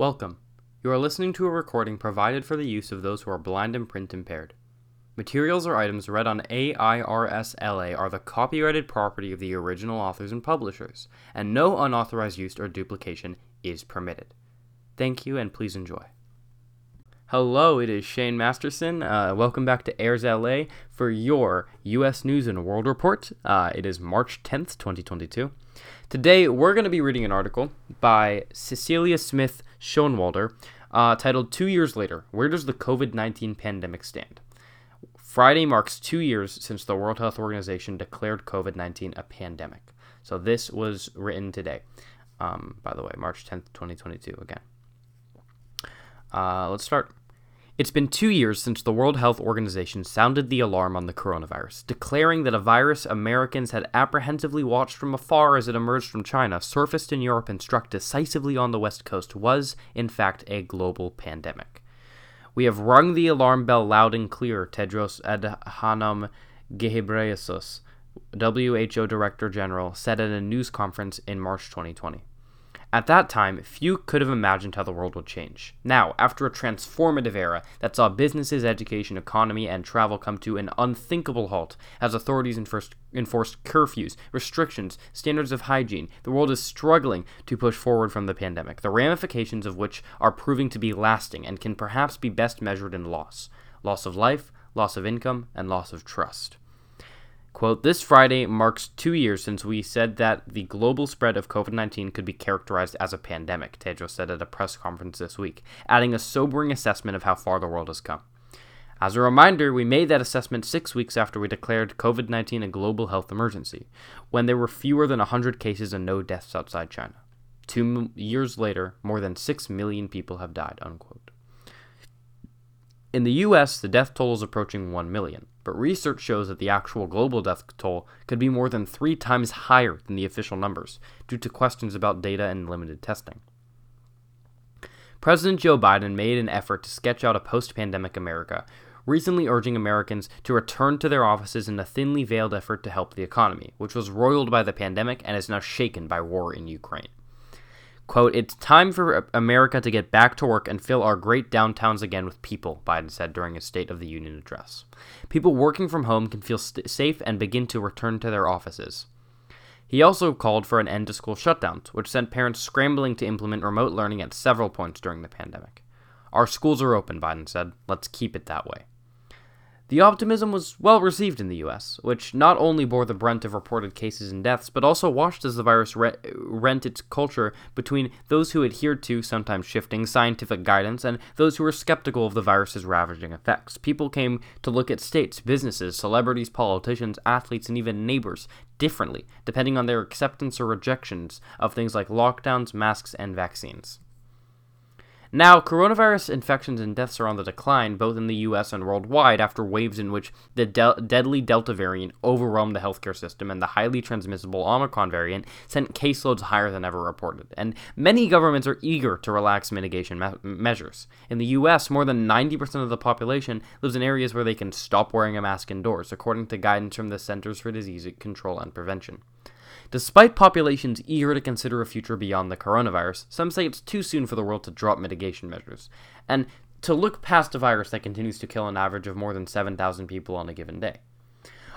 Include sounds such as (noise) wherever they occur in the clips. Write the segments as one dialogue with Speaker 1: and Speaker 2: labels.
Speaker 1: Welcome. You are listening to a recording provided for the use of those who are blind and print impaired. Materials or items read on AIRSLA are the copyrighted property of the original authors and publishers, and no unauthorized use or duplication is permitted. Thank you and please enjoy. Hello, it is Shane Masterson. Uh, welcome back to AIRSLA for your U.S. News and World Report. Uh, it is March 10th, 2022. Today, we're going to be reading an article by Cecelia Smith Schoenwalder uh, titled Two Years Later Where Does the COVID 19 Pandemic Stand? Friday marks two years since the World Health Organization declared COVID 19 a pandemic. So, this was written today, um, by the way, March 10th, 2022, again. Uh, let's start. It's been two years since the World Health Organization sounded the alarm on the coronavirus, declaring that a virus Americans had apprehensively watched from afar as it emerged from China, surfaced in Europe, and struck decisively on the West Coast was, in fact, a global pandemic. We have rung the alarm bell loud and clear, Tedros Adhanom Ghebreyesus, WHO Director General, said at a news conference in March 2020. At that time, few could have imagined how the world would change. Now, after a transformative era that saw businesses, education, economy, and travel come to an unthinkable halt as authorities enforced, curfews, restrictions, standards of hygiene, the world is struggling to push forward from the pandemic, the ramifications of which are proving to be lasting and can perhaps be best measured in loss loss of life, loss of income, and loss of trust. Quote, this Friday marks two years since we said that the global spread of COVID 19 could be characterized as a pandemic, Tedros said at a press conference this week, adding a sobering assessment of how far the world has come. As a reminder, we made that assessment six weeks after we declared COVID 19 a global health emergency, when there were fewer than 100 cases and no deaths outside China. Two years later, more than 6 million people have died. Unquote. In the US, the death toll is approaching 1 million but research shows that the actual global death toll could be more than three times higher than the official numbers due to questions about data and limited testing. President Joe Biden made an effort to sketch out a post pandemic America, recently urging Americans to return to their offices in a thinly veiled effort to help the economy, which was roiled by the pandemic and is now shaken by war in Ukraine. Quote, It's time for America to get back to work and fill our great downtowns again with people, Biden said during his State of the Union address. People working from home can feel st- safe and begin to return to their offices. He also called for an end to school shutdowns, which sent parents scrambling to implement remote learning at several points during the pandemic. Our schools are open, Biden said. Let's keep it that way. The optimism was well received in the US, which not only bore the brunt of reported cases and deaths, but also watched as the virus re- rent its culture between those who adhered to, sometimes shifting, scientific guidance and those who were skeptical of the virus's ravaging effects. People came to look at states, businesses, celebrities, politicians, athletes, and even neighbors differently, depending on their acceptance or rejections of things like lockdowns, masks, and vaccines. Now, coronavirus infections and deaths are on the decline, both in the US and worldwide, after waves in which the de- deadly Delta variant overwhelmed the healthcare system and the highly transmissible Omicron variant sent caseloads higher than ever reported. And many governments are eager to relax mitigation me- measures. In the US, more than 90% of the population lives in areas where they can stop wearing a mask indoors, according to guidance from the Centers for Disease Control and Prevention. Despite populations eager to consider a future beyond the coronavirus, some say it's too soon for the world to drop mitigation measures, and to look past a virus that continues to kill an average of more than 7,000 people on a given day.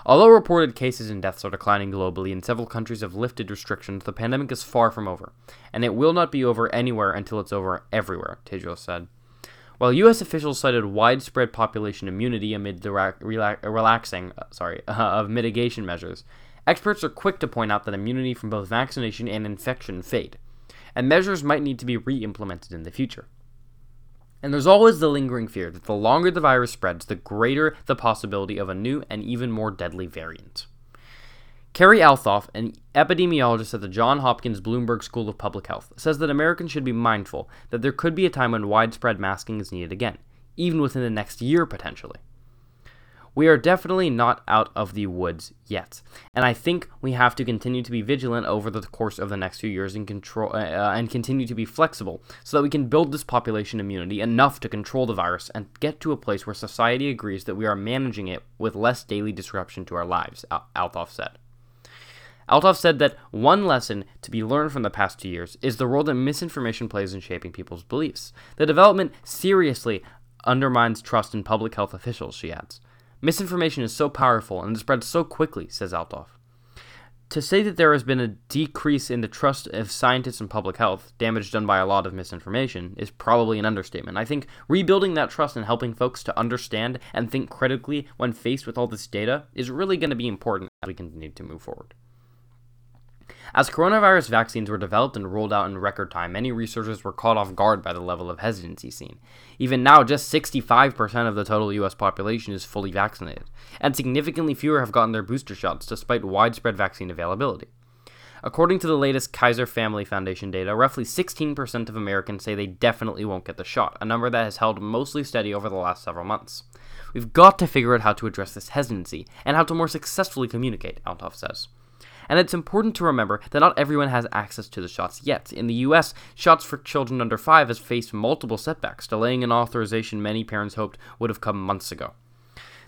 Speaker 1: Although reported cases and deaths are declining globally and several countries have lifted restrictions, the pandemic is far from over, and it will not be over anywhere until it's over everywhere, Tedros said. While U.S. officials cited widespread population immunity amid the ra- relaxing uh, sorry, uh, (laughs) of mitigation measures, Experts are quick to point out that immunity from both vaccination and infection fade, and measures might need to be re implemented in the future. And there's always the lingering fear that the longer the virus spreads, the greater the possibility of a new and even more deadly variant. Keri Althoff, an epidemiologist at the Johns Hopkins Bloomberg School of Public Health, says that Americans should be mindful that there could be a time when widespread masking is needed again, even within the next year potentially we are definitely not out of the woods yet. And I think we have to continue to be vigilant over the course of the next few years and control uh, uh, and continue to be flexible so that we can build this population immunity enough to control the virus and get to a place where society agrees that we are managing it with less daily disruption to our lives, Althoff said. Althoff said that one lesson to be learned from the past two years is the role that misinformation plays in shaping people's beliefs. The development seriously undermines trust in public health officials, she adds. Misinformation is so powerful and it spreads so quickly, says Althoff. To say that there has been a decrease in the trust of scientists and public health, damage done by a lot of misinformation, is probably an understatement. I think rebuilding that trust and helping folks to understand and think critically when faced with all this data is really going to be important as we continue to move forward. As coronavirus vaccines were developed and rolled out in record time, many researchers were caught off guard by the level of hesitancy seen. Even now, just 65% of the total US population is fully vaccinated, and significantly fewer have gotten their booster shots despite widespread vaccine availability. According to the latest Kaiser Family Foundation data, roughly 16% of Americans say they definitely won't get the shot, a number that has held mostly steady over the last several months. We've got to figure out how to address this hesitancy and how to more successfully communicate, Althoff says. And it's important to remember that not everyone has access to the shots yet. In the US, shots for children under 5 has faced multiple setbacks, delaying an authorization many parents hoped would have come months ago.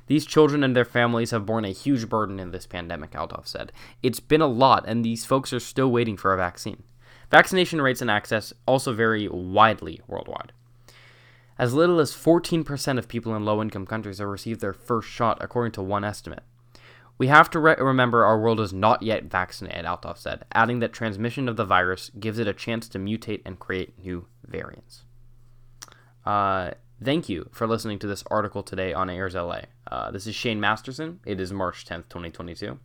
Speaker 1: These children and their families have borne a huge burden in this pandemic, Althoff said. It's been a lot, and these folks are still waiting for a vaccine. Vaccination rates and access also vary widely worldwide. As little as 14% of people in low income countries have received their first shot, according to one estimate. We have to re- remember our world is not yet vaccinated, Althoff said, adding that transmission of the virus gives it a chance to mutate and create new variants. Uh, thank you for listening to this article today on AIRSLA. Uh, this is Shane Masterson. It is March 10th, 2022. Uh,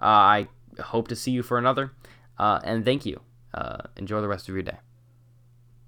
Speaker 1: I hope to see you for another, uh, and thank you. Uh, enjoy the rest of your day.